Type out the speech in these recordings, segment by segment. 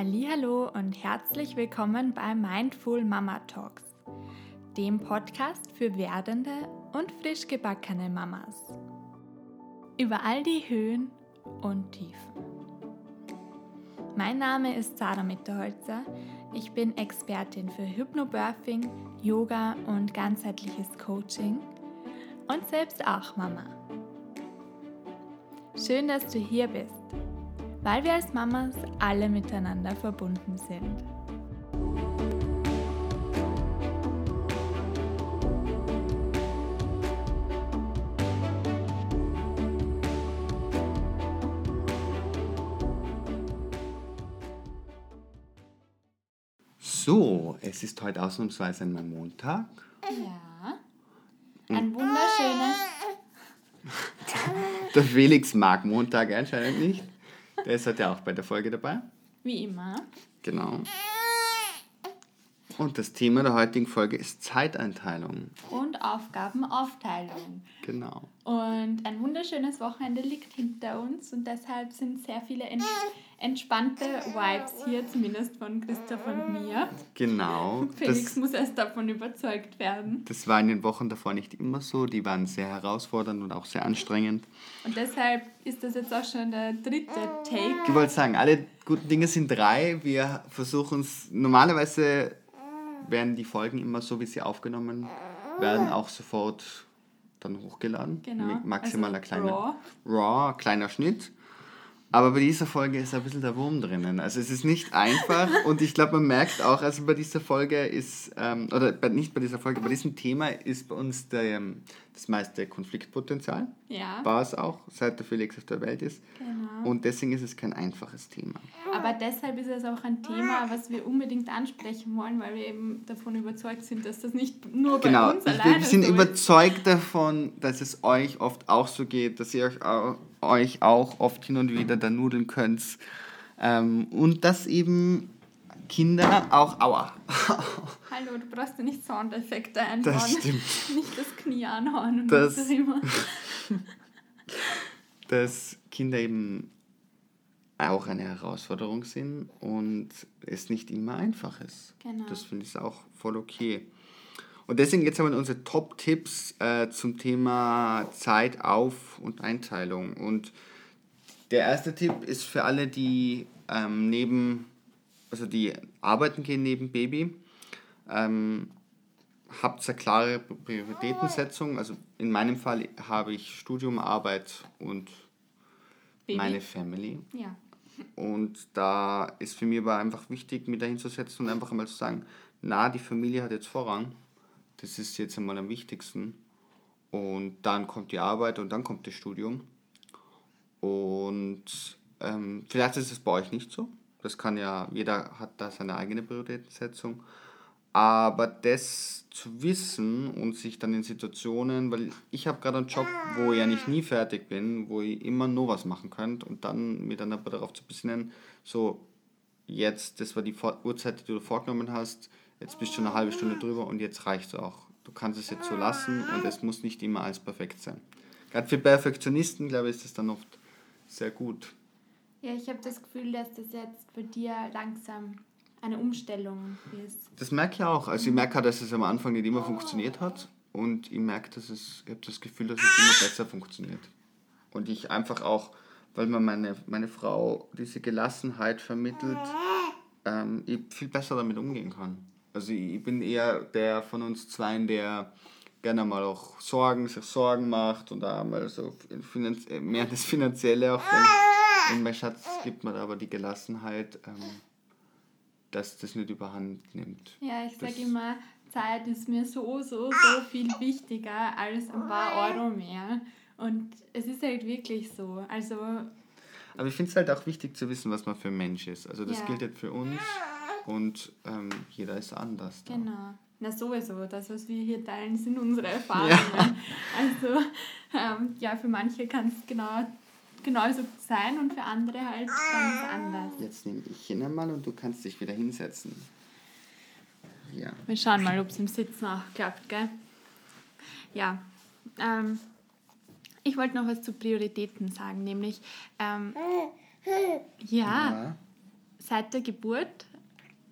Hallo und herzlich willkommen bei Mindful Mama Talks, dem Podcast für werdende und frisch gebackene Mamas. Über all die Höhen und Tiefen. Mein Name ist Sarah Mitterholzer. Ich bin Expertin für Hypnobirthing, Yoga und ganzheitliches Coaching und selbst auch Mama. Schön, dass du hier bist weil wir als Mamas alle miteinander verbunden sind. So, es ist heute ausnahmsweise einmal Montag. Ja. Ein wunderschönes. Der Felix mag Montag anscheinend nicht. Der ist heute auch bei der Folge dabei. Wie immer. Genau. Und das Thema der heutigen Folge ist Zeiteinteilung. Und Aufgabenaufteilung. Genau. Und ein wunderschönes Wochenende liegt hinter uns und deshalb sind sehr viele ents entspannte Vibes hier, zumindest von Christoph und mir. Genau. Felix muss erst davon überzeugt werden. Das war in den Wochen davor nicht immer so. Die waren sehr herausfordernd und auch sehr anstrengend. Und deshalb ist das jetzt auch schon der dritte Take. Ich wollte sagen, alle guten Dinge sind drei. Wir versuchen es normalerweise werden die Folgen immer so, wie sie aufgenommen werden, auch sofort dann hochgeladen. Genau. Mit maximaler also kleiner raw. raw, kleiner Schnitt. Aber bei dieser Folge ist ein bisschen der Wurm drinnen. Also es ist nicht einfach und ich glaube, man merkt auch, also bei dieser Folge ist, ähm, oder bei, nicht bei dieser Folge, bei diesem Thema ist bei uns der, ähm, das meiste Konfliktpotenzial. Ja. War es auch, seit der Felix auf der Welt ist. Genau. Und deswegen ist es kein einfaches Thema. Aber deshalb ist es auch ein Thema, was wir unbedingt ansprechen wollen, weil wir eben davon überzeugt sind, dass das nicht nur bei genau. uns alleine ist. Wir sind so überzeugt davon, dass es euch oft auch so geht, dass ihr euch auch euch auch oft hin und wieder da nudeln könnt. Ähm, und dass eben Kinder auch, aua. Hallo, du brauchst ja nicht Soundeffekte einbauen. Das stimmt. Nicht das Knie anhauen und das, was immer. dass Kinder eben auch eine Herausforderung sind und es nicht immer einfach ist. Genau. Das finde ich auch voll okay. Und deswegen jetzt haben wir unsere Top-Tipps äh, zum Thema Zeit, Auf- und Einteilung. Und der erste Tipp ist für alle, die ähm, neben, also die arbeiten gehen neben Baby, ähm, habt eine klare Prioritätensetzung. Also in meinem Fall habe ich Studium, Arbeit und Baby. meine Family. Ja. Und da ist für mich aber einfach wichtig, mich da hinzusetzen und einfach einmal zu sagen, na, die Familie hat jetzt Vorrang das ist jetzt einmal am wichtigsten. Und dann kommt die Arbeit und dann kommt das Studium. Und ähm, vielleicht ist es bei euch nicht so. Das kann ja, jeder hat da seine eigene Prioritätensetzung. Aber das zu wissen und sich dann in Situationen, weil ich habe gerade einen Job, wo ich eigentlich nie fertig bin, wo ich immer nur was machen könnte und dann mir dann aber darauf zu besinnen, so jetzt, das war die Uhrzeit, die du vorgenommen hast, jetzt bist du eine halbe Stunde drüber und jetzt reicht es auch. Du kannst es jetzt so lassen und es muss nicht immer alles perfekt sein. Gerade für Perfektionisten, glaube ich, ist das dann oft sehr gut. Ja, ich habe das Gefühl, dass das jetzt für dir langsam eine Umstellung ist. Das merke ich auch. Also ich merke auch, dass es am Anfang nicht immer funktioniert hat und ich merke, dass es, ich habe das Gefühl, dass es immer besser funktioniert. Und ich einfach auch, weil mir meine, meine Frau diese Gelassenheit vermittelt, ähm, ich viel besser damit umgehen kann. Also ich bin eher der von uns zwei, der gerne mal auch Sorgen, sich Sorgen macht und da mal so mehr das Finanzielle auch. Dann, und mein Schatz gibt mir aber die Gelassenheit, ähm, dass das nicht überhand nimmt. Ja, ich sage immer, Zeit ist mir so, so, so viel wichtiger als ein paar Euro mehr. Und es ist halt wirklich so. Also. Aber ich finde es halt auch wichtig zu wissen, was man für ein Mensch ist. Also das ja. gilt jetzt für uns und ähm, jeder ist anders. Da. Genau. Na sowieso, das, was wir hier teilen, sind unsere Erfahrungen. Ja. Also ähm, ja, für manche kann es genau, genauso sein und für andere halt ganz anders. Jetzt nehme ich ihn einmal und du kannst dich wieder hinsetzen. Ja. Wir schauen mal, ob es im Sitzen auch klappt, gell? Ja. Ähm, ich wollte noch was zu Prioritäten sagen, nämlich ähm, ja. ja seit der Geburt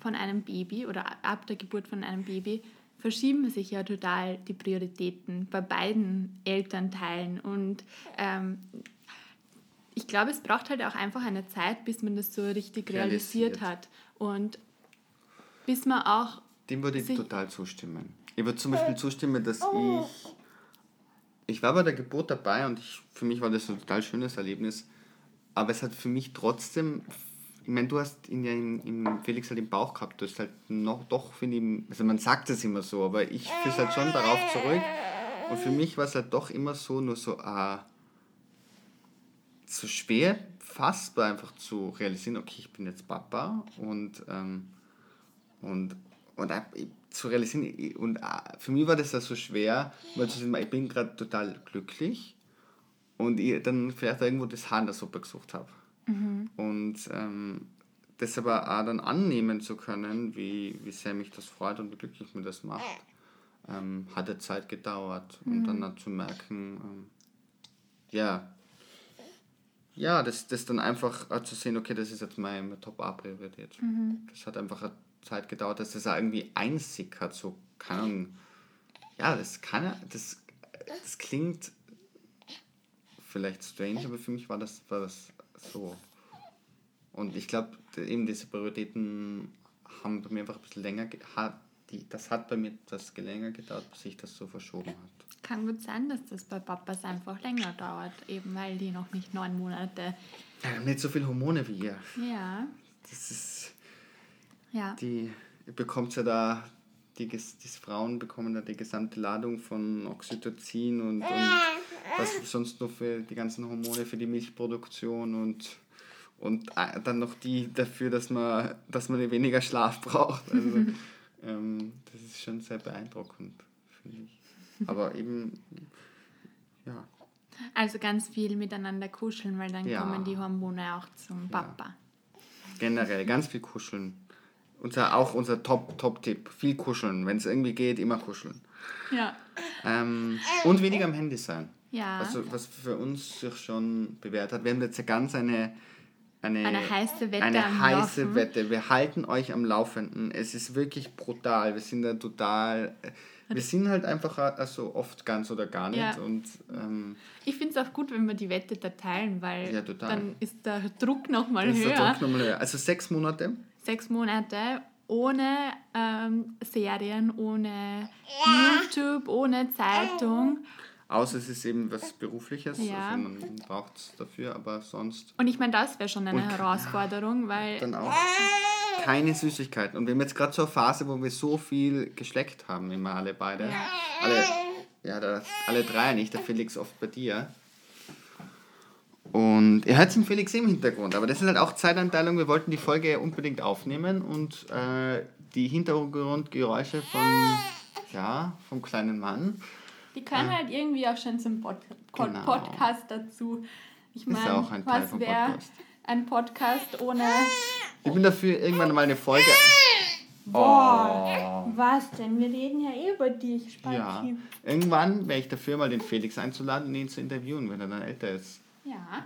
von einem Baby oder ab der Geburt von einem Baby verschieben sich ja total die Prioritäten bei beiden Elternteilen. Und ähm, ich glaube, es braucht halt auch einfach eine Zeit, bis man das so richtig realisiert, realisiert hat. Und bis man auch. Dem würde ich total zustimmen. Ich würde zum Beispiel zustimmen, dass ich. Ich war bei der Geburt dabei und ich, für mich war das ein total schönes Erlebnis. Aber es hat für mich trotzdem ich meine, du hast ihn ja im, im Felix halt im Bauch gehabt, du hast halt noch, doch, finde ich, also man sagt es immer so, aber ich führe es halt schon darauf zurück. Und für mich war es halt doch immer so, nur so, äh, so schwer fassbar einfach zu realisieren, okay, ich bin jetzt Papa und, ähm, und, und äh, zu realisieren, und äh, für mich war das ja so schwer, weil zu sehen, ich bin gerade total glücklich und ich dann vielleicht irgendwo das Haar in der Suppe gesucht habe. Mhm. Und ähm, das aber auch dann annehmen zu können, wie, wie sehr mich das freut und wie glücklich mir das macht, ähm, hat Zeit gedauert. Mhm. Und dann, dann zu merken, ähm, ja, ja, das, das dann einfach zu sehen, okay, das ist jetzt meine Top-A-Priorität. Mhm. Das hat einfach eine Zeit gedauert, dass das auch irgendwie einsickert, so kann ja, das kann das, das klingt vielleicht strange, aber für mich war das, war das so. Und ich glaube, eben diese Prioritäten haben bei mir einfach ein bisschen länger, hat, die, das hat bei mir etwas länger gedauert, bis sich das so verschoben hat. Kann gut sein, dass das bei Papas einfach länger dauert, eben weil die noch nicht neun Monate. Ja, nicht so viele Hormone wie ihr. Ja. Das ist. Ja. Die bekommt ja da, die, die Frauen bekommen da die gesamte Ladung von Oxytocin und, und was sonst noch für die ganzen Hormone für die Milchproduktion und, und äh, dann noch die dafür, dass man, dass man weniger Schlaf braucht. Also ähm, das ist schon sehr beeindruckend, finde ich. Aber eben, ja. Also ganz viel miteinander kuscheln, weil dann ja. kommen die Hormone auch zum Papa. Ja. Generell, ganz viel kuscheln. Unser, auch unser Top-Tipp. Top viel kuscheln. Wenn es irgendwie geht, immer kuscheln. Ja. Ähm, und weniger am Handy sein. Ja. Also, was für uns sich schon bewährt hat. Wir haben jetzt ganz eine, eine, eine heiße Wette. Eine heiße Laufen. Wette. Wir halten euch am Laufenden. Es ist wirklich brutal. Wir sind da total. Wir sind halt einfach also oft ganz oder gar nicht. Ja. Und, ähm, ich finde es auch gut, wenn wir die Wette da teilen, weil ja, dann ist der Druck nochmal höher. Der Druck noch höher. Also sechs Monate. Sechs Monate ohne ähm, Serien, ohne YouTube, ohne Zeitung. Außer es ist eben was Berufliches, ja. also man braucht es dafür, aber sonst. Und ich meine, das wäre schon eine und Herausforderung, weil. Dann auch keine Süßigkeiten. Und wir haben jetzt gerade so eine Phase, wo wir so viel geschleckt haben, immer alle beide. Ja. Alle, ja, da, alle drei nicht, der Felix oft bei dir. Und ihr hört es im Felix im Hintergrund, aber das ist halt auch Zeitanteilung. Wir wollten die Folge unbedingt aufnehmen und äh, die Hintergrundgeräusche von, ja, vom kleinen Mann die können halt irgendwie auch schon zum Pod genau. Podcast dazu. Ich meine, was wäre ein Podcast ohne. Ich bin dafür irgendwann mal eine Folge. Boah, oh. was denn? Wir reden ja eh über dich, Spalti. Ja. Irgendwann wäre ich dafür, mal den Felix einzuladen und ihn zu interviewen, wenn er dann älter ist. Ja.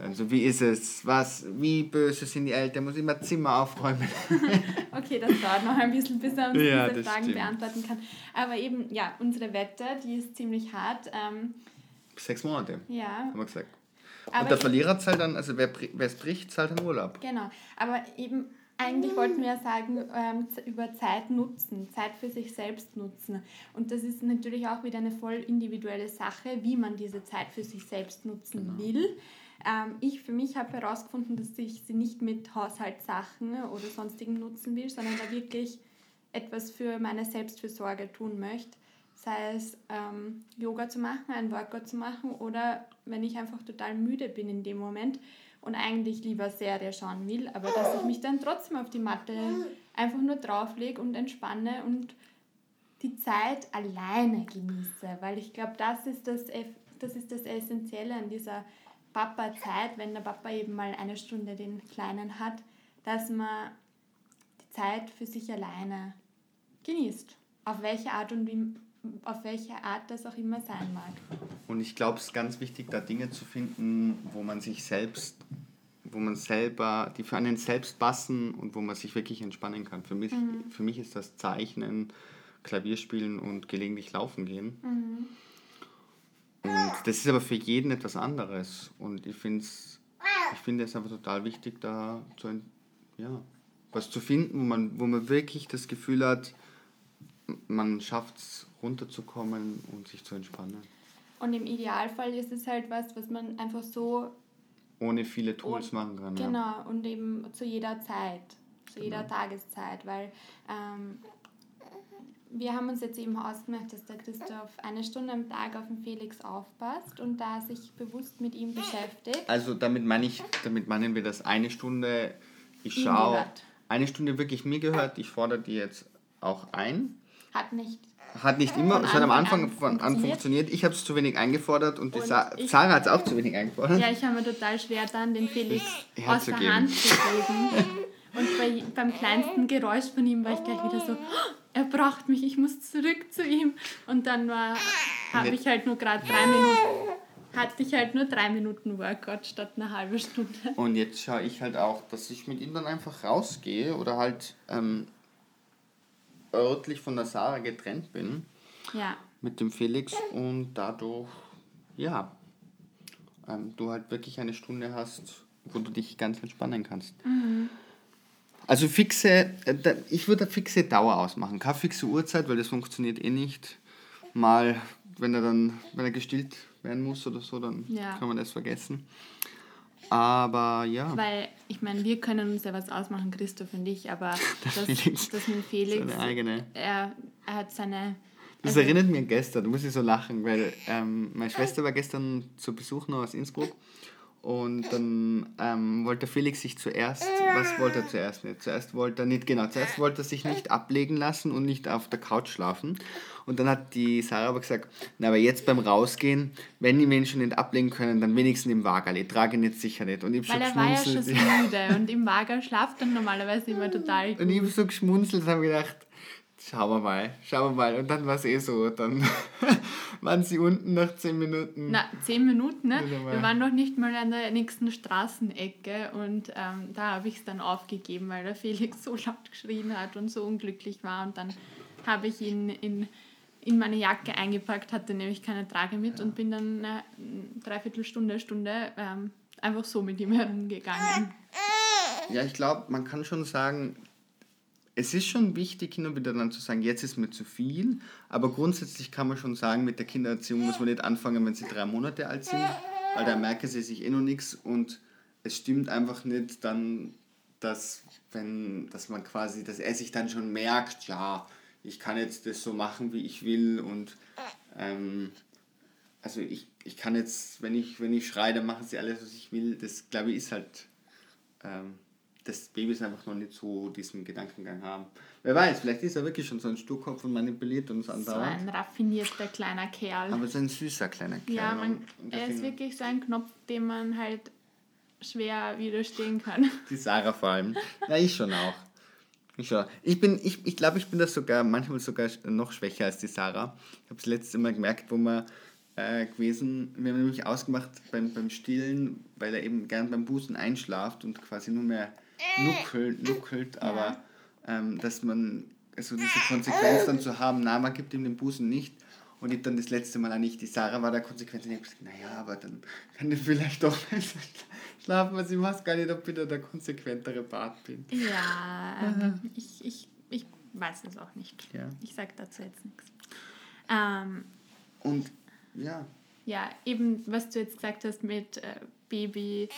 Dann so, wie ist es? Was? Wie böse sind die Eltern? Muss immer Zimmer aufräumen. okay, das dauert noch ein bisschen, bis er uns ja, diese Fragen stimmt. beantworten kann. Aber eben, ja, unsere Wette, die ist ziemlich hart. Ähm, Sechs Monate. Ja. Haben wir gesagt. Aber Und der Verlierer zahlt dann, also wer es bricht, zahlt dann Urlaub. Genau. Aber eben, eigentlich wollten wir ja sagen, ähm, über Zeit nutzen, Zeit für sich selbst nutzen. Und das ist natürlich auch wieder eine voll individuelle Sache, wie man diese Zeit für sich selbst nutzen genau. will. Ähm, ich für mich habe herausgefunden, dass ich sie nicht mit Haushaltssachen oder sonstigem nutzen will, sondern da wirklich etwas für meine Selbstfürsorge tun möchte. Sei es ähm, Yoga zu machen, ein Workout zu machen oder wenn ich einfach total müde bin in dem Moment und eigentlich lieber Serie schauen will, aber dass ich mich dann trotzdem auf die Matte einfach nur drauflege und entspanne und die Zeit alleine genieße, weil ich glaube, das das, das ist das Essentielle an dieser Papa Zeit, wenn der Papa eben mal eine Stunde den Kleinen hat, dass man die Zeit für sich alleine genießt. Auf welche Art und wie, auf welche Art das auch immer sein mag. Und ich glaube, es ist ganz wichtig, da Dinge zu finden, wo man sich selbst wo man selber, die für einen selbst passen und wo man sich wirklich entspannen kann. Für mich, mhm. für mich ist das Zeichnen, Klavierspielen und gelegentlich laufen gehen. Mhm. Und das ist aber für jeden etwas anderes. Und ich finde es ich find es einfach total wichtig, da zu, ja, was zu finden, wo man, wo man wirklich das Gefühl hat, man schafft es runterzukommen und sich zu entspannen. Und im Idealfall ist es halt was, was man einfach so ohne viele Tools machen kann. Genau, ja. und eben zu jeder Zeit, zu genau. jeder Tageszeit, weil ähm, wir haben uns jetzt eben ausgemacht, dass der Christoph eine Stunde am Tag auf den Felix aufpasst und da sich bewusst mit ihm beschäftigt. Also damit meine ich, damit meinen wir das eine Stunde, ich schaue, eine Stunde wirklich mir gehört, ich fordere die jetzt auch ein. Hat nicht hat nicht immer, es hat am Anfang an funktioniert. An funktioniert. Ich habe es zu wenig eingefordert und, und Sa ich, Sarah hat es auch zu wenig eingefordert. Ja, ich habe mir total schwer dann den Felix aus der Hand zu geben. Und bei, beim kleinsten Geräusch von ihm war ich gleich wieder so, oh, er braucht mich, ich muss zurück zu ihm. Und dann war, habe ich halt nur gerade drei Minuten, hatte ich halt nur drei Minuten Workout statt eine halbe Stunde. Und jetzt schaue ich halt auch, dass ich mit ihm dann einfach rausgehe oder halt ähm, örtlich von der Sarah getrennt bin. Ja. Mit dem Felix und dadurch, ja, ähm, du halt wirklich eine Stunde hast, wo du dich ganz entspannen kannst. Mhm. Also fixe, äh, ich würde eine fixe Dauer ausmachen, keine fixe Uhrzeit, weil das funktioniert eh nicht. Mal, wenn er dann, wenn er gestillt werden muss oder so, dann ja. kann man das vergessen. Aber ja. Weil, ich meine, wir können uns ja was ausmachen, Christoph und ich, aber das, Felix, das mit Felix, seine eigene. Er, er hat seine... Das also, erinnert mich an gestern, da muss ich so lachen, weil ähm, meine Schwester war gestern zu Besuch noch aus Innsbruck und dann ähm, wollte Felix sich zuerst, was wollte er zuerst nicht? Zuerst wollte er nicht, genau, zuerst wollte er sich nicht ablegen lassen und nicht auf der Couch schlafen. Und dann hat die Sarah aber gesagt, na aber jetzt beim Rausgehen, wenn die Menschen nicht ablegen können, dann wenigstens im Wagerli, trage ihn jetzt sicher nicht. Und ich Weil er war ja schon müde und im Wager schlaft dann normalerweise immer total gut. Und ich habe so geschmunzelt und habe gedacht, Schauen wir mal, schauen wir mal. Und dann war es eh so. Dann waren sie unten nach zehn Minuten. Na, zehn Minuten, ne? Wir waren noch nicht mal an der nächsten Straßenecke und ähm, da habe ich es dann aufgegeben, weil der Felix so laut geschrien hat und so unglücklich war. Und dann habe ich ihn in, in meine Jacke eingepackt, hatte nämlich keine Trage mit ja. und bin dann eine Dreiviertelstunde, Stunde ähm, einfach so mit ihm herumgegangen. Ja, ich glaube, man kann schon sagen, es ist schon wichtig, hin und wieder dann zu sagen, jetzt ist mir zu viel, aber grundsätzlich kann man schon sagen, mit der Kindererziehung muss man nicht anfangen, wenn sie drei Monate alt sind, weil da merken sie sich eh noch nichts und es stimmt einfach nicht dann, dass, wenn, dass man quasi, dass er sich dann schon merkt, ja, ich kann jetzt das so machen, wie ich will. Und ähm, also ich, ich kann jetzt, wenn ich, wenn ich schreie, dann machen sie alles, was ich will. Das glaube ich ist halt ähm, das Babys einfach noch nicht so diesen Gedankengang haben. Wer weiß, vielleicht ist er wirklich schon so ein Sturkopf und manipuliert uns andauernd. So ein raffinierter kleiner Kerl. Aber so ein süßer kleiner Kerl. Ja, man, er ist wirklich so ein Knopf, dem man halt schwer widerstehen kann. Die Sarah vor allem. Na, ich schon auch. Ich, schon. ich, bin, ich, ich glaube, ich bin das sogar manchmal sogar noch schwächer als die Sarah. Ich habe es letztes Mal gemerkt, wo wir äh, gewesen, wir haben nämlich ausgemacht beim, beim Stillen, weil er eben gern beim Busen einschlaft und quasi nur mehr nuckelt, nuckelt aber ähm, dass man, also diese Konsequenz dann zu haben, na, man gibt ihm den Busen nicht. Und ich dann das letzte Mal auch nicht, die Sarah war da konsequent und ich habe gesagt, naja, aber dann kann ich vielleicht doch besser schlafen, weil ich weiß gar nicht, ob ich da der konsequentere Part bin. Ja, ähm, ich, ich, ich weiß es auch nicht. Ja. Ich sage dazu jetzt nichts. Ähm, und ja. Ja, eben, was du jetzt gesagt hast mit äh, Baby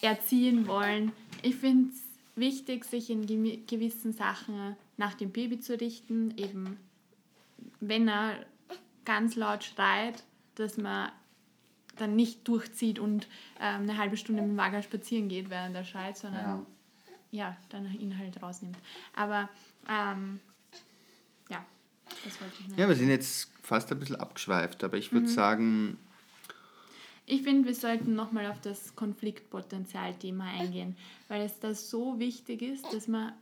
erziehen wollen. Ich finde es wichtig, sich in gewissen Sachen nach dem Baby zu richten. Eben, wenn er ganz laut schreit, dass man dann nicht durchzieht und ähm, eine halbe Stunde mit dem Wagen spazieren geht, während er schreit, sondern ja, ja dann ihn halt rausnimmt. Aber ähm, ja, das wollte ich noch. Ja, wir sind jetzt fast ein bisschen abgeschweift, aber ich würde mhm. sagen, ich finde, wir sollten nochmal auf das Konfliktpotenzial-Thema eingehen, weil es da so wichtig ist, dass man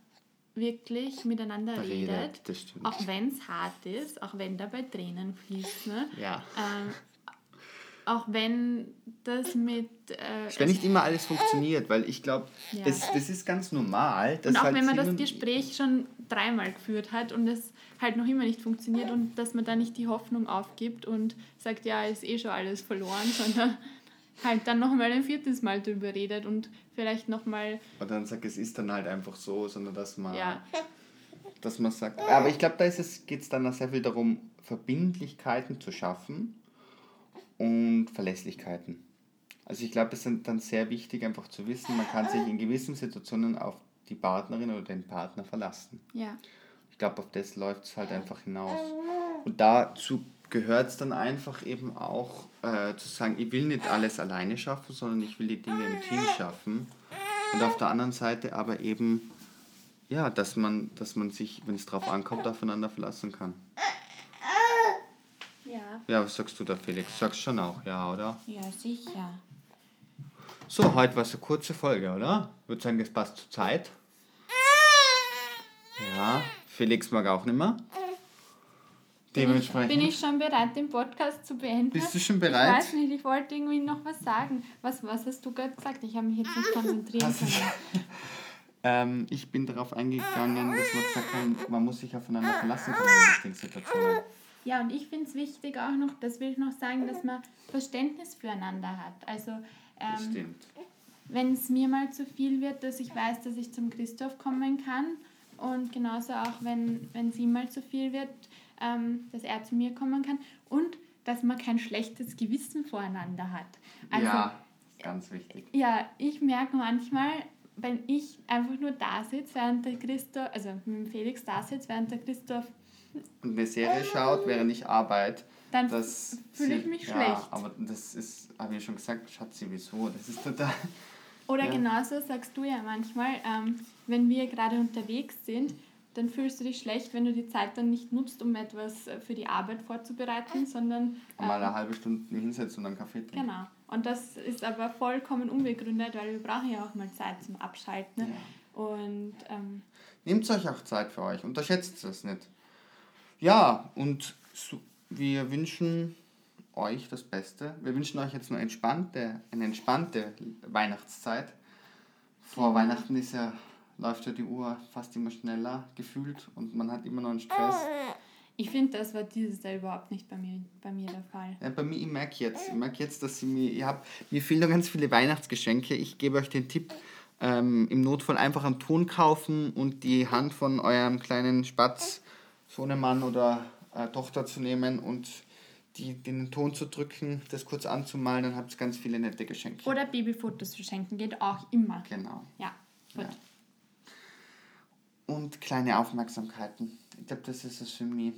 wirklich miteinander redet, redet auch wenn es hart ist, auch wenn dabei Tränen fließen. Ne? Ja. Ähm, auch wenn das mit. Äh, wenn nicht immer alles funktioniert, weil ich glaube, ja. das ist ganz normal. und auch halt wenn man das Gespräch schon dreimal geführt hat und es halt noch immer nicht funktioniert und dass man da nicht die Hoffnung aufgibt und sagt, ja, ist eh schon alles verloren, sondern halt dann nochmal ein viertes Mal drüber redet und vielleicht nochmal. Und dann sagt, es ist dann halt einfach so, sondern dass man. Ja. Dass man sagt. Aber ich glaube, da geht es dann sehr viel darum, Verbindlichkeiten zu schaffen und Verlässlichkeiten. Also ich glaube, es ist dann sehr wichtig, einfach zu wissen, man kann sich in gewissen Situationen auf die Partnerin oder den Partner verlassen. Ja. Ich glaube, auf das läuft es halt einfach hinaus. Und dazu gehört es dann einfach eben auch äh, zu sagen, ich will nicht alles alleine schaffen, sondern ich will die Dinge im Team schaffen. Und auf der anderen Seite aber eben, ja, dass man, dass man sich, wenn es drauf ankommt, aufeinander verlassen kann. Ja. Ja, was sagst du da, Felix? Sagst schon auch, ja, oder? Ja, sicher. So, heute war es eine kurze Folge, oder? Ich würde sagen, das passt zur Zeit. Ja, Felix mag auch nicht mehr. Dementsprechend. Bin ich schon bereit, den Podcast zu beenden? Bist du schon bereit? Ich weiß nicht, ich wollte irgendwie noch was sagen. Was, was hast du gerade gesagt? Ich habe mich jetzt nicht konzentrieren können. ähm, ich bin darauf eingegangen, dass man gesagt hat, man muss sich aufeinander verlassen können in bestimmten Situationen. Ja, und ich finde es wichtig auch noch, das will ich noch sagen, dass man Verständnis füreinander hat. Also, ähm, wenn es mir mal zu viel wird, dass ich weiß, dass ich zum Christoph kommen kann. Und genauso auch, wenn es ihm mal zu viel wird, ähm, dass er zu mir kommen kann. Und dass man kein schlechtes Gewissen voreinander hat. Also, ja, ganz wichtig. Ja, ich merke manchmal, wenn ich einfach nur da sitze, während der Christoph, also mit Felix da sitze, während der Christoph eine Serie schaut, während ich arbeite, dann fühle ich mich ja, schlecht. aber das ist, habe ich schon gesagt, Schatzi, wieso? Das ist total. Oder ja. genauso sagst du ja manchmal, ähm, wenn wir gerade unterwegs sind, dann fühlst du dich schlecht, wenn du die Zeit dann nicht nutzt, um etwas für die Arbeit vorzubereiten, sondern. Ähm, mal eine halbe Stunde hinsetzen und einen Kaffee trinken. Genau. Und das ist aber vollkommen unbegründet, weil wir brauchen ja auch mal Zeit zum Abschalten. Ne? Ja. Und. Ähm, Nehmt euch auch Zeit für euch, unterschätzt es nicht. Ja, und so, wir wünschen euch das Beste. Wir wünschen euch jetzt eine entspannte, eine entspannte Weihnachtszeit. Vor. Weihnachten ist ja, läuft ja die Uhr fast immer schneller gefühlt und man hat immer noch einen Stress. Ich finde, das war dieses Jahr überhaupt nicht bei mir, bei mir der Fall. Ja, bei mir, ich merke jetzt, ich merke jetzt, dass sie mir, ihr habt, mir fehlen noch ganz viele Weihnachtsgeschenke. Ich gebe euch den Tipp, ähm, im Notfall einfach einen Ton kaufen und die Hand von eurem kleinen Spatz Sohnemann oder äh, Tochter zu nehmen und die, den Ton zu drücken, das kurz anzumalen, dann habt ihr ganz viele nette Geschenke. Oder Babyfotos zu schenken, geht auch immer. Genau. Ja, gut. Ja. Und kleine Aufmerksamkeiten. Ich glaube, das ist es für mich.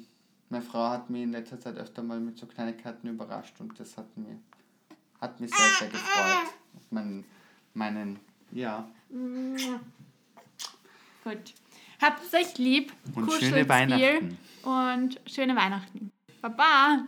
Meine Frau hat mich in letzter Zeit öfter mal mit so Kleinigkeiten überrascht und das hat mir, hat mich sehr, sehr gefreut. Meinen, meinen, ja. Gut. Habt es euch lieb. Und schöne Weihnachten. Und schöne Weihnachten. Baba.